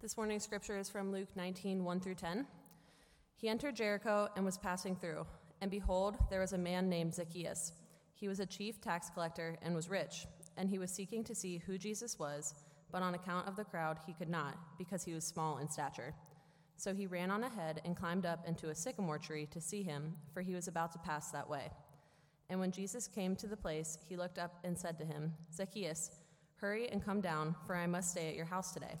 This morning's scripture is from Luke 19, 1 through 10. He entered Jericho and was passing through, and behold, there was a man named Zacchaeus. He was a chief tax collector and was rich, and he was seeking to see who Jesus was, but on account of the crowd he could not, because he was small in stature. So he ran on ahead and climbed up into a sycamore tree to see him, for he was about to pass that way. And when Jesus came to the place, he looked up and said to him, Zacchaeus, hurry and come down, for I must stay at your house today.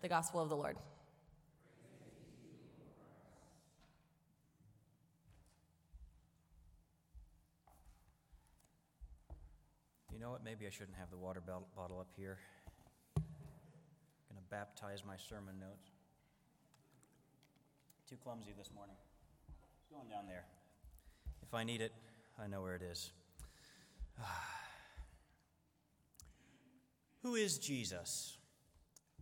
The Gospel of the Lord. You know what? Maybe I shouldn't have the water bottle up here. I'm going to baptize my sermon notes. Too clumsy this morning. It's going down there. If I need it, I know where it is. Who is Jesus?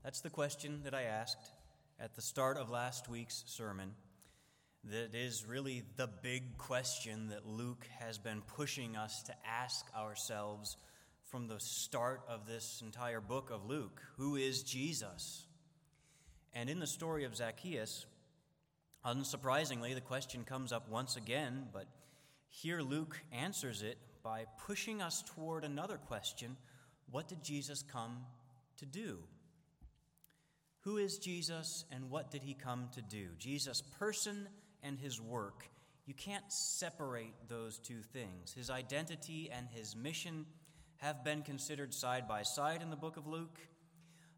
That's the question that I asked at the start of last week's sermon. That is really the big question that Luke has been pushing us to ask ourselves from the start of this entire book of Luke. Who is Jesus? And in the story of Zacchaeus, unsurprisingly, the question comes up once again, but here Luke answers it by pushing us toward another question What did Jesus come to do? Who is Jesus and what did he come to do? Jesus' person and his work. You can't separate those two things. His identity and his mission have been considered side by side in the book of Luke.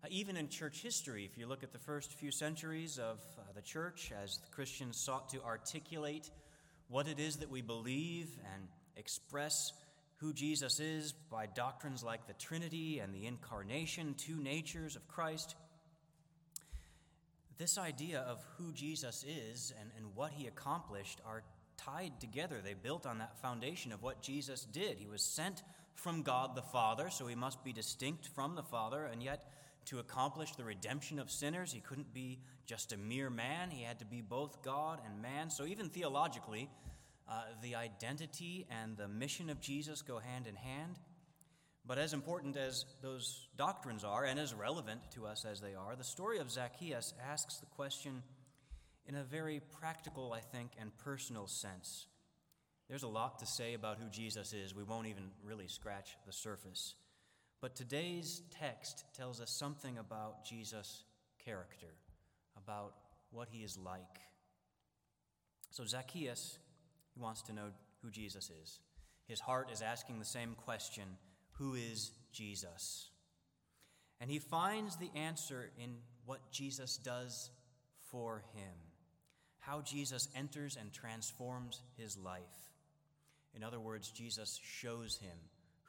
Uh, even in church history, if you look at the first few centuries of uh, the church, as the Christians sought to articulate what it is that we believe and express who Jesus is by doctrines like the Trinity and the Incarnation, two natures of Christ, this idea of who Jesus is and, and what he accomplished are tied together. They built on that foundation of what Jesus did. He was sent from God the Father, so he must be distinct from the Father, and yet to accomplish the redemption of sinners, he couldn't be just a mere man. He had to be both God and man. So, even theologically, uh, the identity and the mission of Jesus go hand in hand. But as important as those doctrines are, and as relevant to us as they are, the story of Zacchaeus asks the question in a very practical, I think, and personal sense. There's a lot to say about who Jesus is. We won't even really scratch the surface. But today's text tells us something about Jesus' character, about what he is like. So, Zacchaeus, he wants to know who Jesus is. His heart is asking the same question who is Jesus. And he finds the answer in what Jesus does for him, how Jesus enters and transforms his life. In other words, Jesus shows him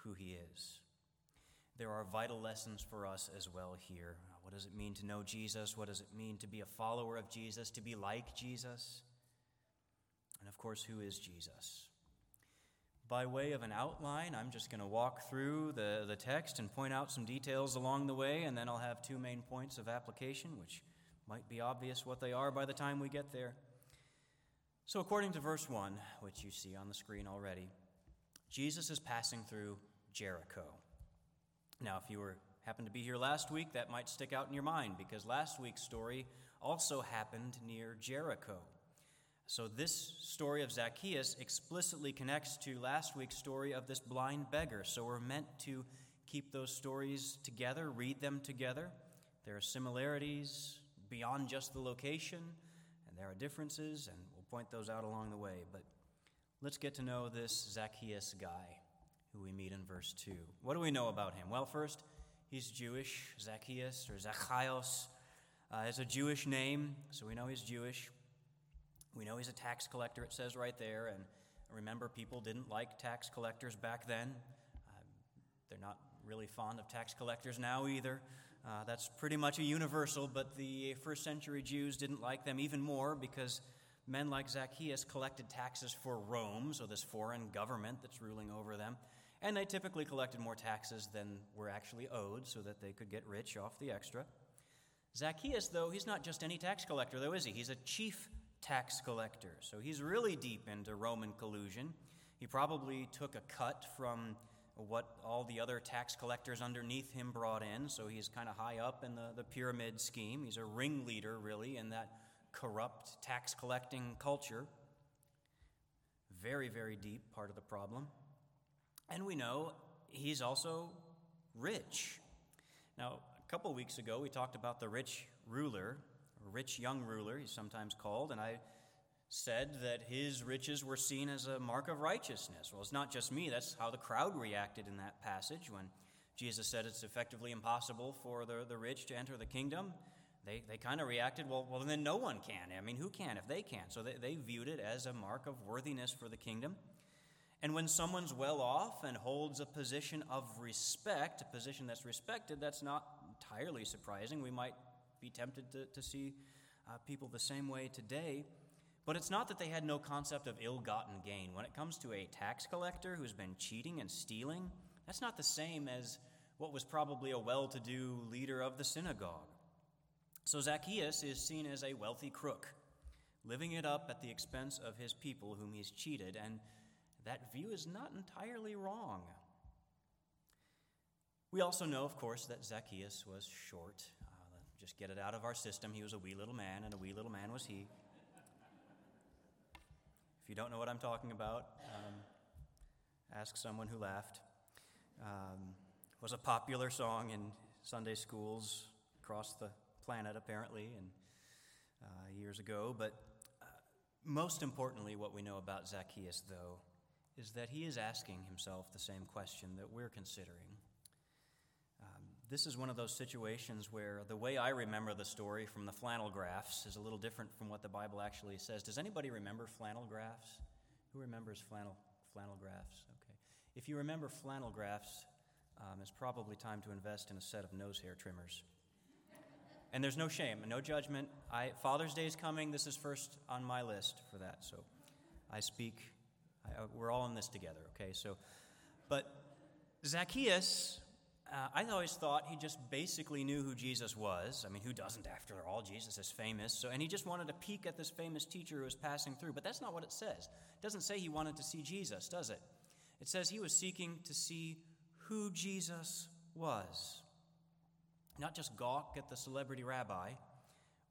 who he is. There are vital lessons for us as well here. What does it mean to know Jesus? What does it mean to be a follower of Jesus, to be like Jesus? And of course, who is Jesus? By way of an outline, I'm just going to walk through the, the text and point out some details along the way, and then I'll have two main points of application, which might be obvious what they are by the time we get there. So, according to verse 1, which you see on the screen already, Jesus is passing through Jericho. Now, if you were happened to be here last week, that might stick out in your mind because last week's story also happened near Jericho. So, this story of Zacchaeus explicitly connects to last week's story of this blind beggar. So, we're meant to keep those stories together, read them together. There are similarities beyond just the location, and there are differences, and we'll point those out along the way. But let's get to know this Zacchaeus guy who we meet in verse 2. What do we know about him? Well, first, he's Jewish. Zacchaeus or Zachaios uh, is a Jewish name, so we know he's Jewish. We know he's a tax collector, it says right there. And remember, people didn't like tax collectors back then. Uh, they're not really fond of tax collectors now either. Uh, that's pretty much a universal, but the first century Jews didn't like them even more because men like Zacchaeus collected taxes for Rome, so this foreign government that's ruling over them. And they typically collected more taxes than were actually owed so that they could get rich off the extra. Zacchaeus, though, he's not just any tax collector, though, is he? He's a chief tax collector. So he's really deep into Roman collusion. He probably took a cut from what all the other tax collectors underneath him brought in, so he's kind of high up in the, the pyramid scheme. He's a ringleader, really, in that corrupt tax collecting culture. Very, very deep part of the problem. And we know he's also rich. Now, a couple weeks ago, we talked about the rich ruler, rich young ruler, he's sometimes called, and I said that his riches were seen as a mark of righteousness. Well, it's not just me, that's how the crowd reacted in that passage when Jesus said it's effectively impossible for the, the rich to enter the kingdom. They, they kind of reacted, well, well, then no one can. I mean, who can if they can't? So they, they viewed it as a mark of worthiness for the kingdom. And when someone's well off and holds a position of respect, a position that's respected, that's not entirely surprising. We might be tempted to, to see uh, people the same way today. But it's not that they had no concept of ill gotten gain. When it comes to a tax collector who's been cheating and stealing, that's not the same as what was probably a well to do leader of the synagogue. So Zacchaeus is seen as a wealthy crook, living it up at the expense of his people whom he's cheated, and that view is not entirely wrong. We also know, of course, that Zacchaeus was short. Just get it out of our system. He was a wee little man, and a wee little man was he. If you don't know what I'm talking about, um, ask someone who laughed. Um, was a popular song in Sunday schools across the planet, apparently, and uh, years ago. But uh, most importantly, what we know about Zacchaeus, though, is that he is asking himself the same question that we're considering. This is one of those situations where the way I remember the story from the flannel graphs is a little different from what the Bible actually says. Does anybody remember flannel graphs? Who remembers flannel, flannel graphs? Okay. If you remember flannel graphs, um, it's probably time to invest in a set of nose hair trimmers. and there's no shame, no judgment. I, Father's Day is coming. This is first on my list for that. So I speak, I, we're all in this together, okay? So, but Zacchaeus uh, I always thought he just basically knew who Jesus was. I mean, who doesn't, after all? Jesus is famous. So, and he just wanted to peek at this famous teacher who was passing through. But that's not what it says. It doesn't say he wanted to see Jesus, does it? It says he was seeking to see who Jesus was. Not just gawk at the celebrity rabbi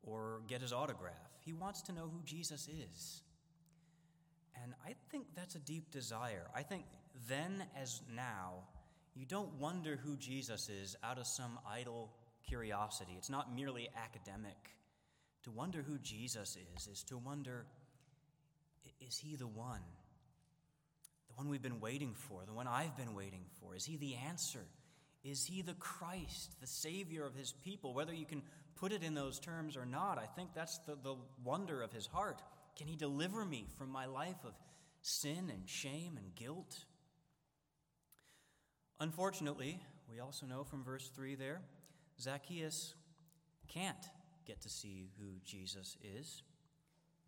or get his autograph. He wants to know who Jesus is. And I think that's a deep desire. I think then as now, you don't wonder who Jesus is out of some idle curiosity. It's not merely academic. To wonder who Jesus is is to wonder is he the one? The one we've been waiting for, the one I've been waiting for? Is he the answer? Is he the Christ, the Savior of his people? Whether you can put it in those terms or not, I think that's the, the wonder of his heart. Can he deliver me from my life of sin and shame and guilt? Unfortunately, we also know from verse 3 there, Zacchaeus can't get to see who Jesus is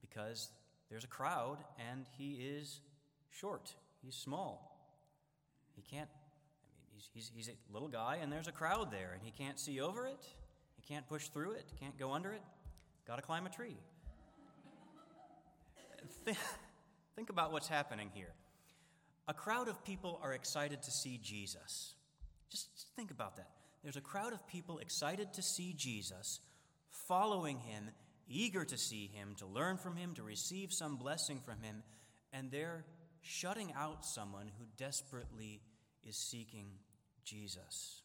because there's a crowd and he is short. He's small. He can't, I mean, he's, he's, he's a little guy and there's a crowd there and he can't see over it. He can't push through it, can't go under it. Got to climb a tree. Think about what's happening here. A crowd of people are excited to see Jesus. Just think about that. There's a crowd of people excited to see Jesus, following him, eager to see him, to learn from him, to receive some blessing from him, and they're shutting out someone who desperately is seeking Jesus.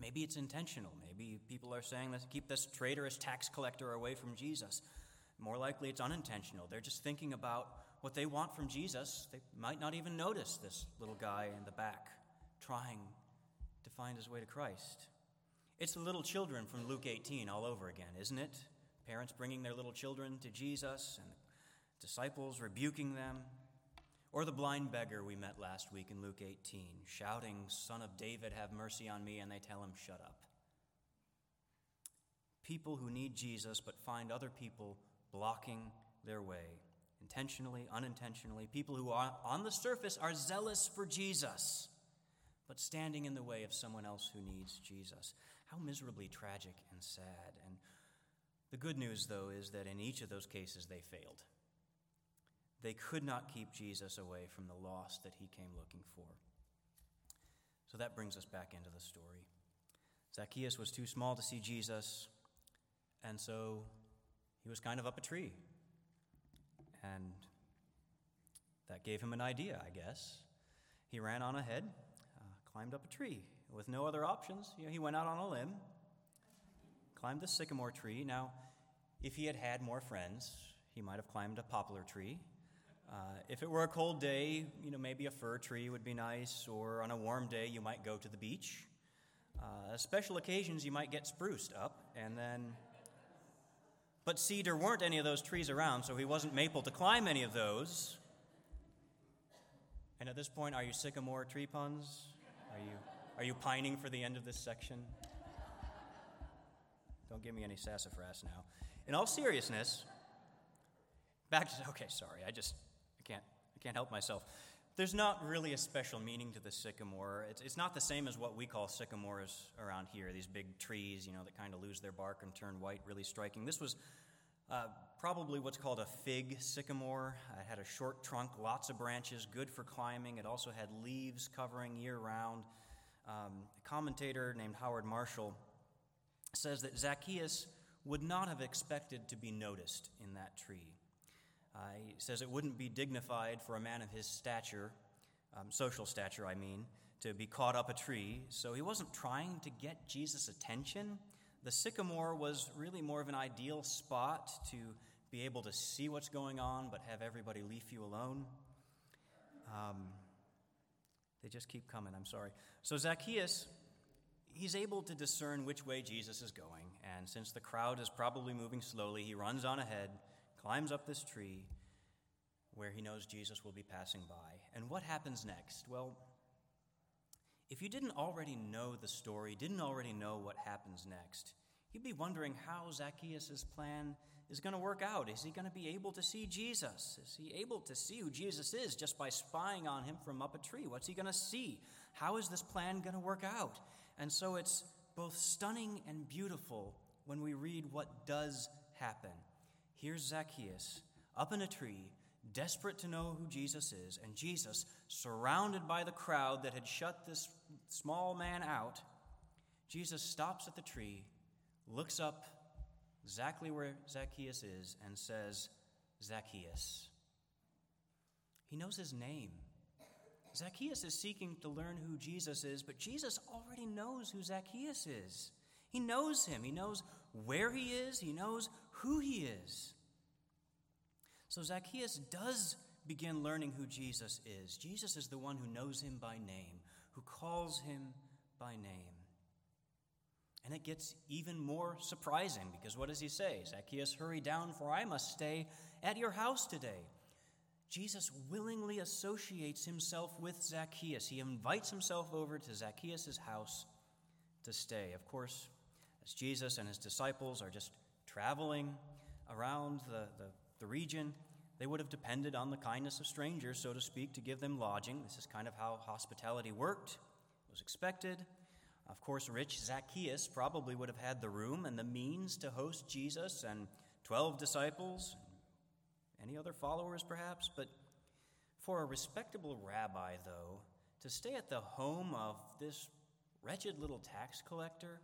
Maybe it's intentional. Maybe people are saying, let's keep this traitorous tax collector away from Jesus. More likely, it's unintentional. They're just thinking about what they want from Jesus, they might not even notice this little guy in the back trying to find his way to Christ. It's the little children from Luke 18 all over again, isn't it? Parents bringing their little children to Jesus and disciples rebuking them. Or the blind beggar we met last week in Luke 18, shouting, Son of David, have mercy on me, and they tell him, Shut up. People who need Jesus but find other people blocking their way, intentionally, unintentionally. People who are, on the surface are zealous for Jesus, but standing in the way of someone else who needs Jesus. How miserably tragic and sad. And the good news, though, is that in each of those cases they failed. They could not keep Jesus away from the lost that he came looking for. So that brings us back into the story. Zacchaeus was too small to see Jesus, and so he was kind of up a tree. And that gave him an idea, I guess. He ran on ahead, uh, climbed up a tree with no other options. You know, he went out on a limb, climbed the sycamore tree. Now, if he had had more friends, he might have climbed a poplar tree. Uh, if it were a cold day, you know, maybe a fir tree would be nice, or on a warm day, you might go to the beach. Uh, special occasions, you might get spruced up, and then. But see, there weren't any of those trees around, so he wasn't maple to climb any of those. And at this point, are you sycamore tree puns? Are you, are you pining for the end of this section? Don't give me any sassafras now. In all seriousness, back to, okay, sorry, I just, I can't, I can't help myself. There's not really a special meaning to the sycamore. It's, it's not the same as what we call sycamores around here, these big trees, you know, that kind of lose their bark and turn white, really striking. This was uh, probably what's called a fig sycamore. It had a short trunk, lots of branches, good for climbing. It also had leaves covering year round. Um, a commentator named Howard Marshall says that Zacchaeus would not have expected to be noticed in that tree. Uh, he says it wouldn't be dignified for a man of his stature, um, social stature, I mean, to be caught up a tree. So he wasn't trying to get Jesus' attention. The sycamore was really more of an ideal spot to be able to see what's going on, but have everybody leave you alone. Um, they just keep coming, I'm sorry. So Zacchaeus, he's able to discern which way Jesus is going. And since the crowd is probably moving slowly, he runs on ahead climbs up this tree where he knows Jesus will be passing by. And what happens next? Well, if you didn't already know the story, didn't already know what happens next, you'd be wondering how Zacchaeus' plan is going to work out. Is he going to be able to see Jesus? Is he able to see who Jesus is just by spying on him from up a tree? What's he going to see? How is this plan going to work out? And so it's both stunning and beautiful when we read what does happen. Here's Zacchaeus up in a tree, desperate to know who Jesus is, and Jesus, surrounded by the crowd that had shut this small man out, Jesus stops at the tree, looks up exactly where Zacchaeus is, and says, Zacchaeus. He knows his name. Zacchaeus is seeking to learn who Jesus is, but Jesus already knows who Zacchaeus is. He knows him. He knows where he is, he knows who he is. So Zacchaeus does begin learning who Jesus is. Jesus is the one who knows him by name, who calls him by name. And it gets even more surprising because what does he say? Zacchaeus, hurry down, for I must stay at your house today. Jesus willingly associates himself with Zacchaeus. He invites himself over to Zacchaeus' house to stay. Of course, as Jesus and his disciples are just traveling around the, the, the region, they would have depended on the kindness of strangers, so to speak, to give them lodging. This is kind of how hospitality worked, it was expected. Of course, rich Zacchaeus probably would have had the room and the means to host Jesus and 12 disciples, any other followers perhaps, but for a respectable rabbi, though, to stay at the home of this wretched little tax collector,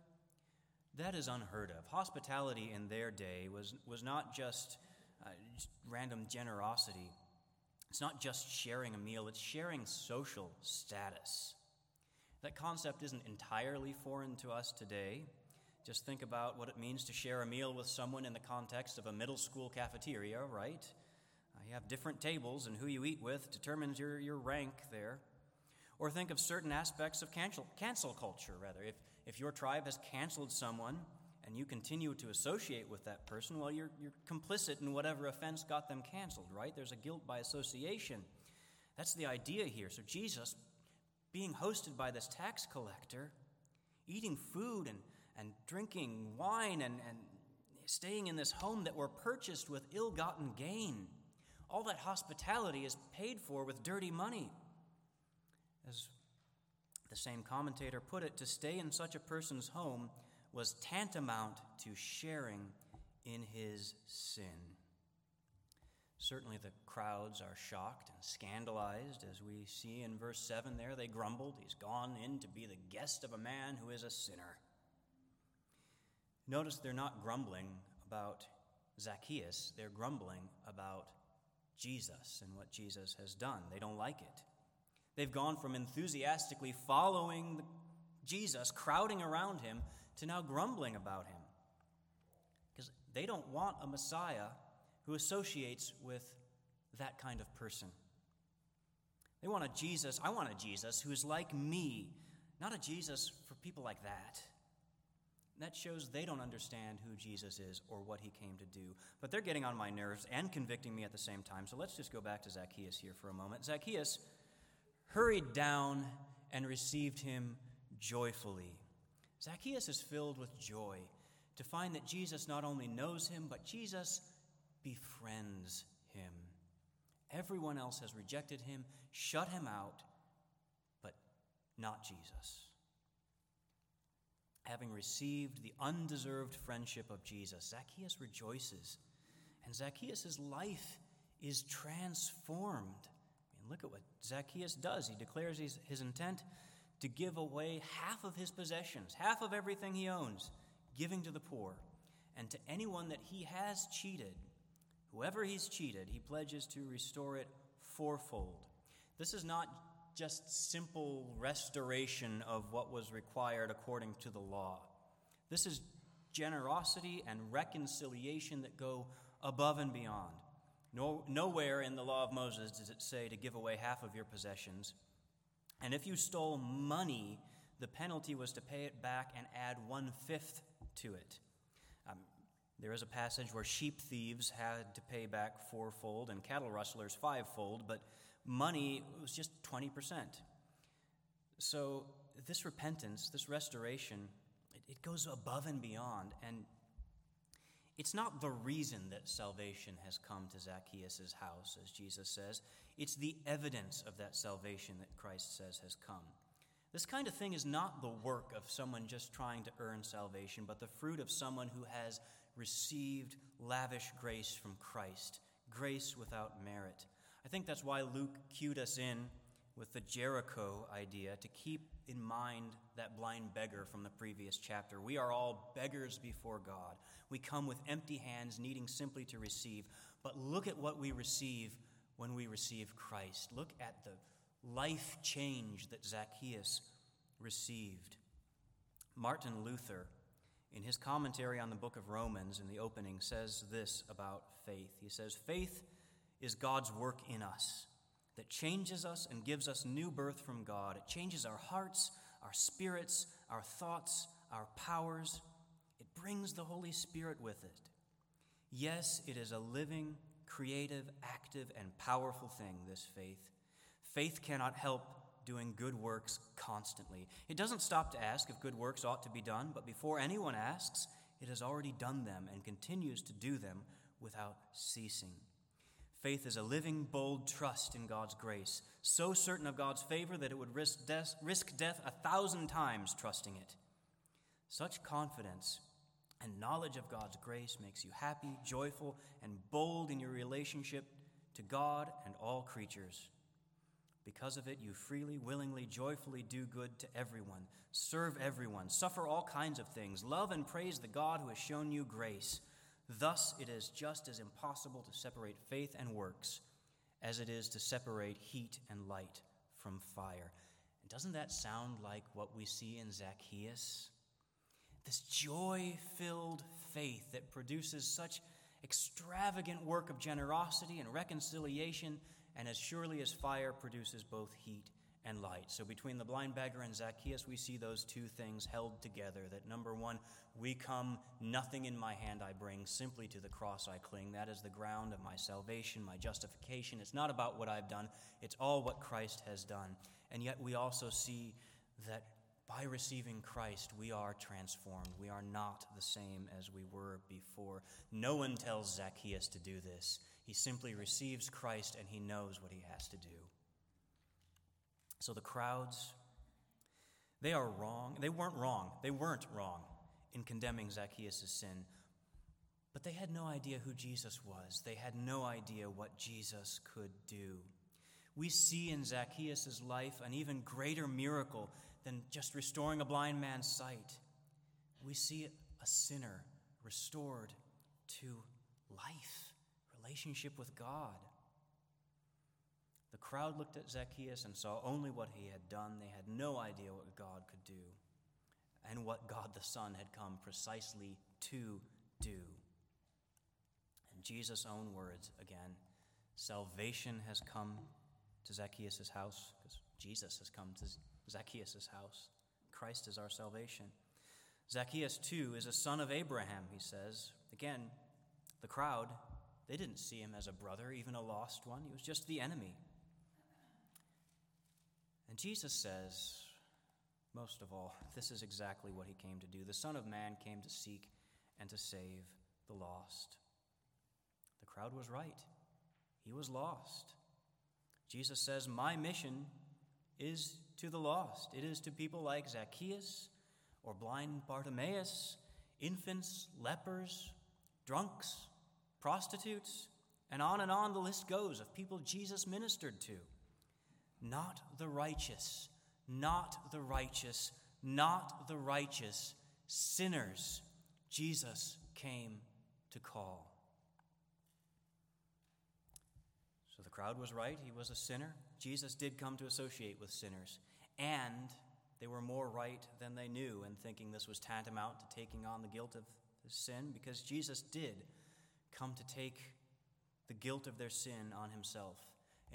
that is unheard of. Hospitality in their day was, was not just, uh, just random generosity, it's not just sharing a meal, it's sharing social status. That concept isn't entirely foreign to us today. Just think about what it means to share a meal with someone in the context of a middle school cafeteria, right? Uh, you have different tables, and who you eat with determines your, your rank there. Or think of certain aspects of cancel, cancel culture, rather. If, if your tribe has canceled someone and you continue to associate with that person, well, you're, you're complicit in whatever offense got them canceled, right? There's a guilt by association. That's the idea here. So, Jesus, being hosted by this tax collector, eating food and, and drinking wine and, and staying in this home that were purchased with ill gotten gain. All that hospitality is paid for with dirty money. As the same commentator put it, to stay in such a person's home was tantamount to sharing in his sin. Certainly, the crowds are shocked and scandalized, as we see in verse 7 there. They grumbled, He's gone in to be the guest of a man who is a sinner. Notice they're not grumbling about Zacchaeus, they're grumbling about Jesus and what Jesus has done. They don't like it. They've gone from enthusiastically following Jesus, crowding around him, to now grumbling about him. Because they don't want a Messiah who associates with that kind of person. They want a Jesus, I want a Jesus who is like me, not a Jesus for people like that. That shows they don't understand who Jesus is or what he came to do. But they're getting on my nerves and convicting me at the same time. So let's just go back to Zacchaeus here for a moment. Zacchaeus hurried down and received him joyfully. Zacchaeus is filled with joy to find that Jesus not only knows him, but Jesus befriends him. Everyone else has rejected him, shut him out, but not Jesus. Having received the undeserved friendship of Jesus, Zacchaeus rejoices, and Zacchaeus' life is transformed look at what Zacchaeus does. He declares his, his intent to give away half of his possessions, half of everything he owns, giving to the poor. And to anyone that he has cheated, whoever he's cheated, he pledges to restore it fourfold. This is not just simple restoration of what was required according to the law. This is generosity and reconciliation that go above and beyond. No, nowhere in the law of Moses does it say to give away half of your possessions. And if you stole money, the penalty was to pay it back and add one fifth to it. Um, there is a passage where sheep thieves had to pay back fourfold and cattle rustlers fivefold, but money was just 20%. So, this repentance, this restoration, it, it goes above and beyond. And it's not the reason that salvation has come to Zacchaeus' house, as Jesus says. It's the evidence of that salvation that Christ says has come. This kind of thing is not the work of someone just trying to earn salvation, but the fruit of someone who has received lavish grace from Christ, grace without merit. I think that's why Luke cued us in with the Jericho idea to keep in mind that blind beggar from the previous chapter. We are all beggars before God. We come with empty hands, needing simply to receive. But look at what we receive when we receive Christ. Look at the life change that Zacchaeus received. Martin Luther, in his commentary on the book of Romans in the opening, says this about faith. He says, Faith is God's work in us that changes us and gives us new birth from God. It changes our hearts, our spirits, our thoughts, our powers. It brings the Holy Spirit with it. Yes, it is a living, creative, active, and powerful thing, this faith. Faith cannot help doing good works constantly. It doesn't stop to ask if good works ought to be done, but before anyone asks, it has already done them and continues to do them without ceasing. Faith is a living, bold trust in God's grace, so certain of God's favor that it would risk death, risk death a thousand times trusting it. Such confidence and knowledge of God's grace makes you happy, joyful, and bold in your relationship to God and all creatures. Because of it, you freely, willingly, joyfully do good to everyone, serve everyone, suffer all kinds of things, love and praise the God who has shown you grace. Thus, it is just as impossible to separate faith and works as it is to separate heat and light from fire. And doesn't that sound like what we see in Zacchaeus? This joy filled faith that produces such extravagant work of generosity and reconciliation, and as surely as fire produces both heat and light. So between the blind beggar and Zacchaeus, we see those two things held together. That number one, we come, nothing in my hand I bring, simply to the cross I cling. That is the ground of my salvation, my justification. It's not about what I've done, it's all what Christ has done. And yet we also see that by receiving Christ, we are transformed. We are not the same as we were before. No one tells Zacchaeus to do this. He simply receives Christ and he knows what he has to do. So the crowds, they are wrong. They weren't wrong. They weren't wrong in condemning Zacchaeus' sin. But they had no idea who Jesus was. They had no idea what Jesus could do. We see in Zacchaeus' life an even greater miracle than just restoring a blind man's sight. We see a sinner restored to life, relationship with God. The crowd looked at Zacchaeus and saw only what he had done. They had no idea what God could do and what God the Son had come precisely to do. In Jesus' own words, again, salvation has come to Zacchaeus' house because Jesus has come to Zacchaeus' house. Christ is our salvation. Zacchaeus, too, is a son of Abraham, he says. Again, the crowd, they didn't see him as a brother, even a lost one. He was just the enemy. And Jesus says, most of all, this is exactly what he came to do. The Son of Man came to seek and to save the lost. The crowd was right, he was lost. Jesus says, My mission is to the lost. It is to people like Zacchaeus or blind Bartimaeus, infants, lepers, drunks, prostitutes, and on and on the list goes of people Jesus ministered to. Not the righteous, not the righteous, not the righteous, sinners Jesus came to call. So the crowd was right. He was a sinner. Jesus did come to associate with sinners. And they were more right than they knew in thinking this was tantamount to taking on the guilt of sin because Jesus did come to take the guilt of their sin on himself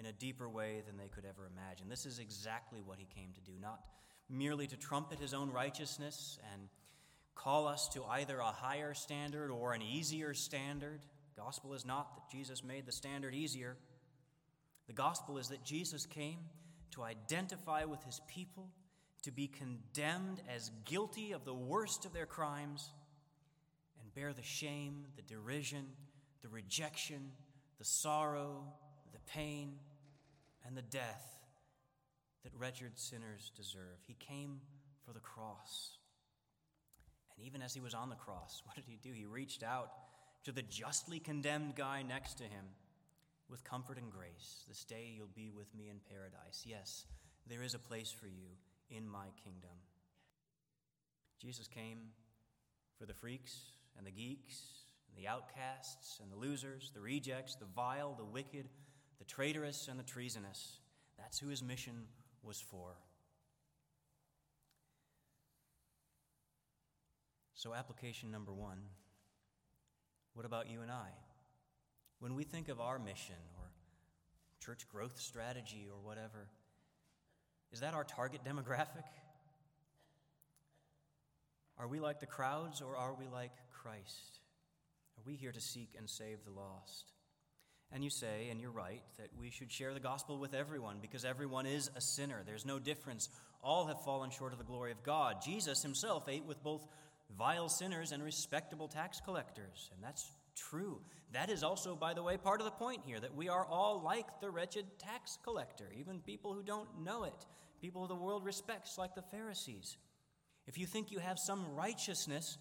in a deeper way than they could ever imagine. This is exactly what he came to do, not merely to trumpet his own righteousness and call us to either a higher standard or an easier standard. Gospel is not that Jesus made the standard easier. The gospel is that Jesus came to identify with his people, to be condemned as guilty of the worst of their crimes, and bear the shame, the derision, the rejection, the sorrow, the pain, and the death that wretched sinners deserve. He came for the cross. And even as he was on the cross, what did he do? He reached out to the justly condemned guy next to him with comfort and grace. This day you'll be with me in paradise. Yes, there is a place for you in my kingdom. Jesus came for the freaks and the geeks and the outcasts and the losers, the rejects, the vile, the wicked, the traitorous, and the treasonous. That's who his mission was for. So, application number one what about you and I? When we think of our mission or church growth strategy or whatever, is that our target demographic? Are we like the crowds or are we like Christ? Are we here to seek and save the lost? And you say, and you're right, that we should share the gospel with everyone because everyone is a sinner. There's no difference. All have fallen short of the glory of God. Jesus himself ate with both vile sinners and respectable tax collectors, and that's true. That is also, by the way, part of the point here that we are all like the wretched tax collector, even people who don't know it, people the world respects, like the Pharisees. If you think you have some righteousness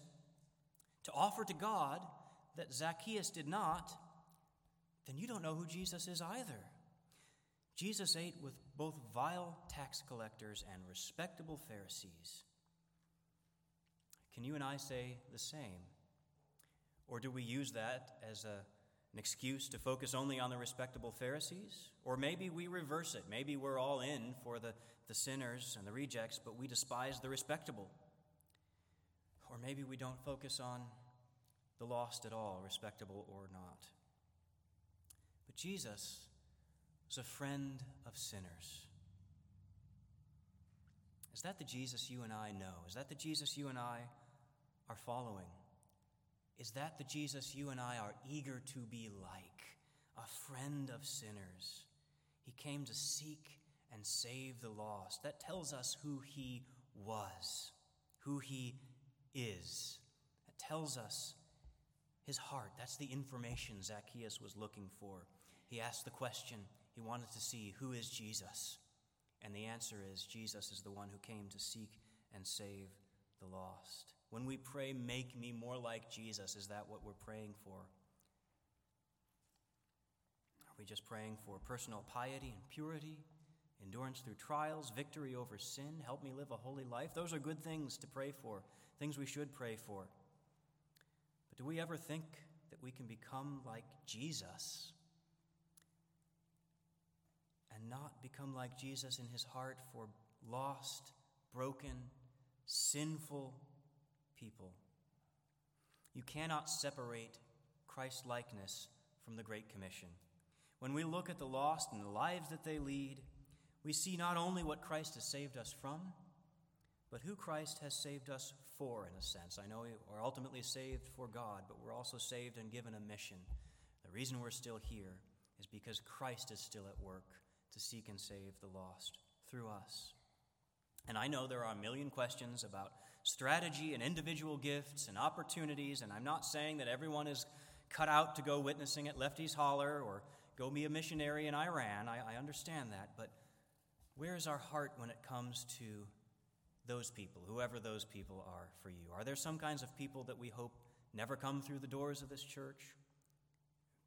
to offer to God that Zacchaeus did not, then you don't know who Jesus is either. Jesus ate with both vile tax collectors and respectable Pharisees. Can you and I say the same? Or do we use that as a, an excuse to focus only on the respectable Pharisees? Or maybe we reverse it. Maybe we're all in for the, the sinners and the rejects, but we despise the respectable. Or maybe we don't focus on the lost at all, respectable or not. But Jesus was a friend of sinners. Is that the Jesus you and I know? Is that the Jesus you and I are following? Is that the Jesus you and I are eager to be like, a friend of sinners? He came to seek and save the lost. That tells us who he was, who he is. That tells us his heart. That's the information Zacchaeus was looking for. He asked the question, he wanted to see who is Jesus? And the answer is Jesus is the one who came to seek and save the lost. When we pray, make me more like Jesus, is that what we're praying for? Are we just praying for personal piety and purity, endurance through trials, victory over sin, help me live a holy life? Those are good things to pray for, things we should pray for. But do we ever think that we can become like Jesus and not become like Jesus in his heart for lost, broken, sinful people? You cannot separate Christ likeness from the Great Commission. When we look at the lost and the lives that they lead, we see not only what Christ has saved us from, but who Christ has saved us for, in a sense. I know we're ultimately saved for God, but we're also saved and given a mission. The reason we're still here is because Christ is still at work to seek and save the lost through us. And I know there are a million questions about strategy and individual gifts and opportunities, and I'm not saying that everyone is cut out to go witnessing at Lefty's Holler or go be a missionary in Iran. I, I understand that, but where is our heart when it comes to those people, whoever those people are for you? Are there some kinds of people that we hope never come through the doors of this church?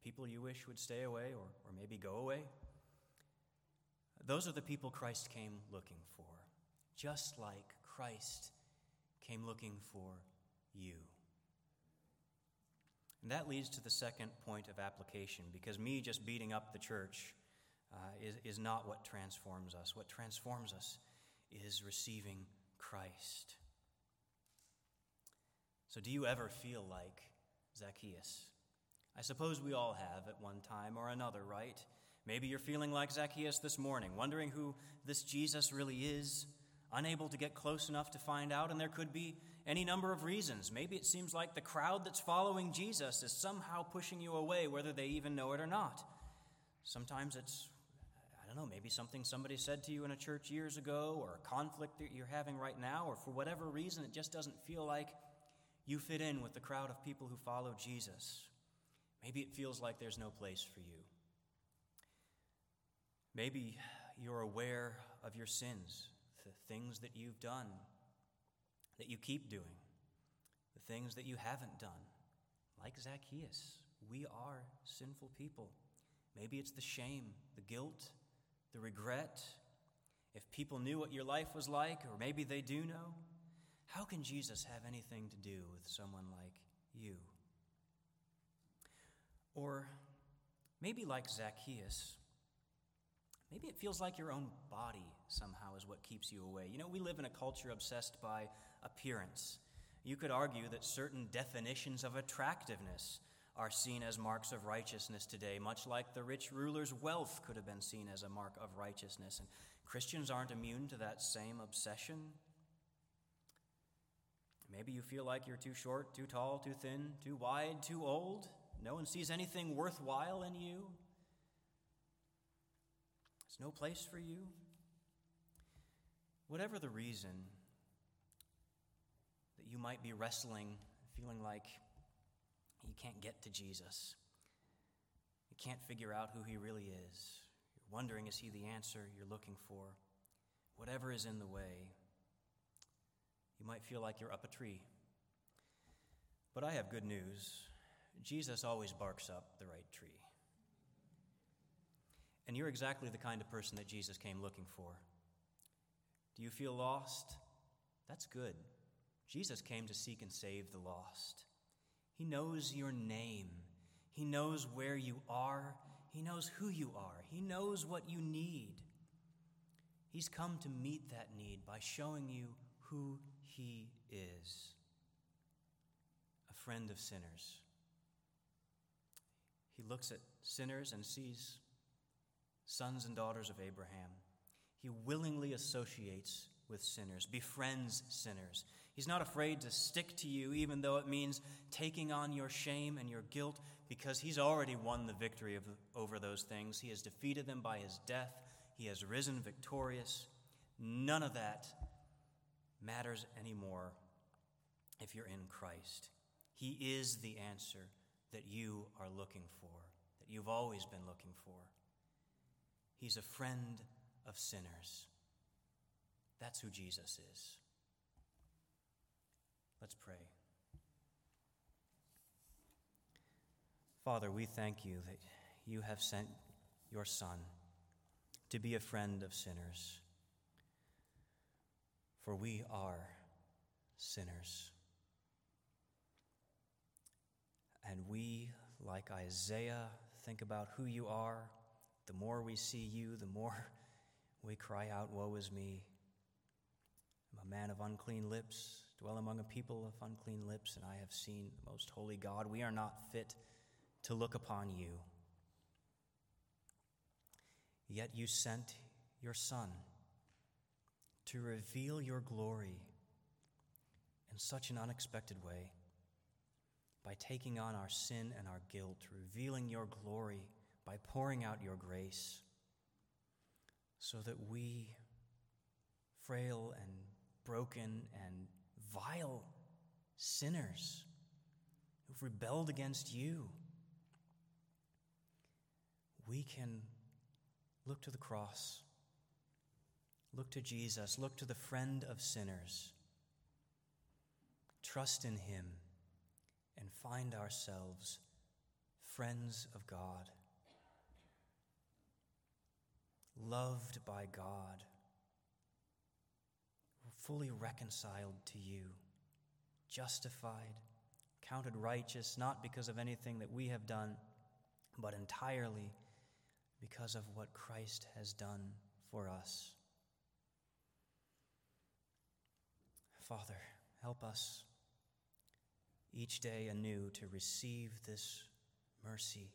People you wish would stay away or, or maybe go away? Those are the people Christ came looking for, just like Christ came looking for you. And that leads to the second point of application, because me just beating up the church uh, is, is not what transforms us. What transforms us is receiving Christ. So, do you ever feel like Zacchaeus? I suppose we all have at one time or another, right? Maybe you're feeling like Zacchaeus this morning, wondering who this Jesus really is, unable to get close enough to find out, and there could be any number of reasons. Maybe it seems like the crowd that's following Jesus is somehow pushing you away, whether they even know it or not. Sometimes it's, I don't know, maybe something somebody said to you in a church years ago, or a conflict that you're having right now, or for whatever reason, it just doesn't feel like you fit in with the crowd of people who follow Jesus. Maybe it feels like there's no place for you. Maybe you're aware of your sins, the things that you've done, that you keep doing, the things that you haven't done. Like Zacchaeus, we are sinful people. Maybe it's the shame, the guilt, the regret. If people knew what your life was like, or maybe they do know, how can Jesus have anything to do with someone like you? Or maybe like Zacchaeus, Maybe it feels like your own body somehow is what keeps you away. You know, we live in a culture obsessed by appearance. You could argue that certain definitions of attractiveness are seen as marks of righteousness today, much like the rich ruler's wealth could have been seen as a mark of righteousness. And Christians aren't immune to that same obsession. Maybe you feel like you're too short, too tall, too thin, too wide, too old. No one sees anything worthwhile in you. There's no place for you. Whatever the reason that you might be wrestling, feeling like you can't get to Jesus, you can't figure out who he really is, you're wondering, is he the answer you're looking for? Whatever is in the way, you might feel like you're up a tree. But I have good news. Jesus always barks up the right tree. And you're exactly the kind of person that Jesus came looking for. Do you feel lost? That's good. Jesus came to seek and save the lost. He knows your name, He knows where you are, He knows who you are, He knows what you need. He's come to meet that need by showing you who He is a friend of sinners. He looks at sinners and sees sons and daughters of Abraham. He willingly associates with sinners, befriends sinners. He's not afraid to stick to you, even though it means taking on your shame and your guilt, because he's already won the victory of, over those things. He has defeated them by his death, he has risen victorious. None of that matters anymore if you're in Christ. He is the answer that you are looking for, that you've always been looking for. He's a friend of sinners. That's who Jesus is. Let's pray. Father, we thank you that you have sent your Son to be a friend of sinners. For we are sinners. And we, like Isaiah, think about who you are. The more we see you, the more we cry out, Woe is me. I'm a man of unclean lips, dwell among a people of unclean lips, and I have seen the most holy God. We are not fit to look upon you. Yet you sent your Son to reveal your glory in such an unexpected way by taking on our sin and our guilt, revealing your glory by pouring out your grace, so that we, frail and broken and vile sinners who've rebelled against you, we can look to the cross, look to Jesus, look to the friend of sinners, trust in him, and find ourselves friends of God, loved by God, fully reconciled to you, justified, counted righteous, not because of anything that we have done, but entirely because of what Christ has done for us. Father, help us each day anew to receive this mercy.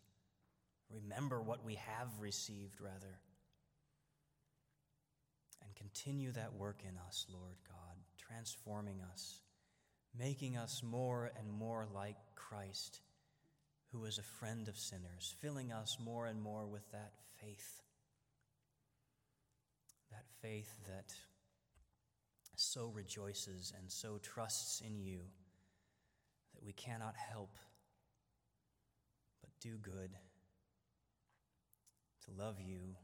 Remember what we have received, rather. Continue that work in us, Lord God, transforming us, making us more and more like Christ who is a friend of sinners, filling us more and more with that faith. That faith that so rejoices and so trusts in you that we cannot help but do good, to love you,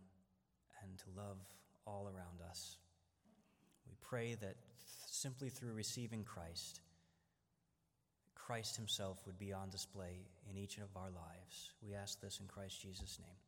and to love all around us. We pray that simply through receiving Christ, Christ Himself would be on display in each of our lives. We ask this in Christ Jesus' name.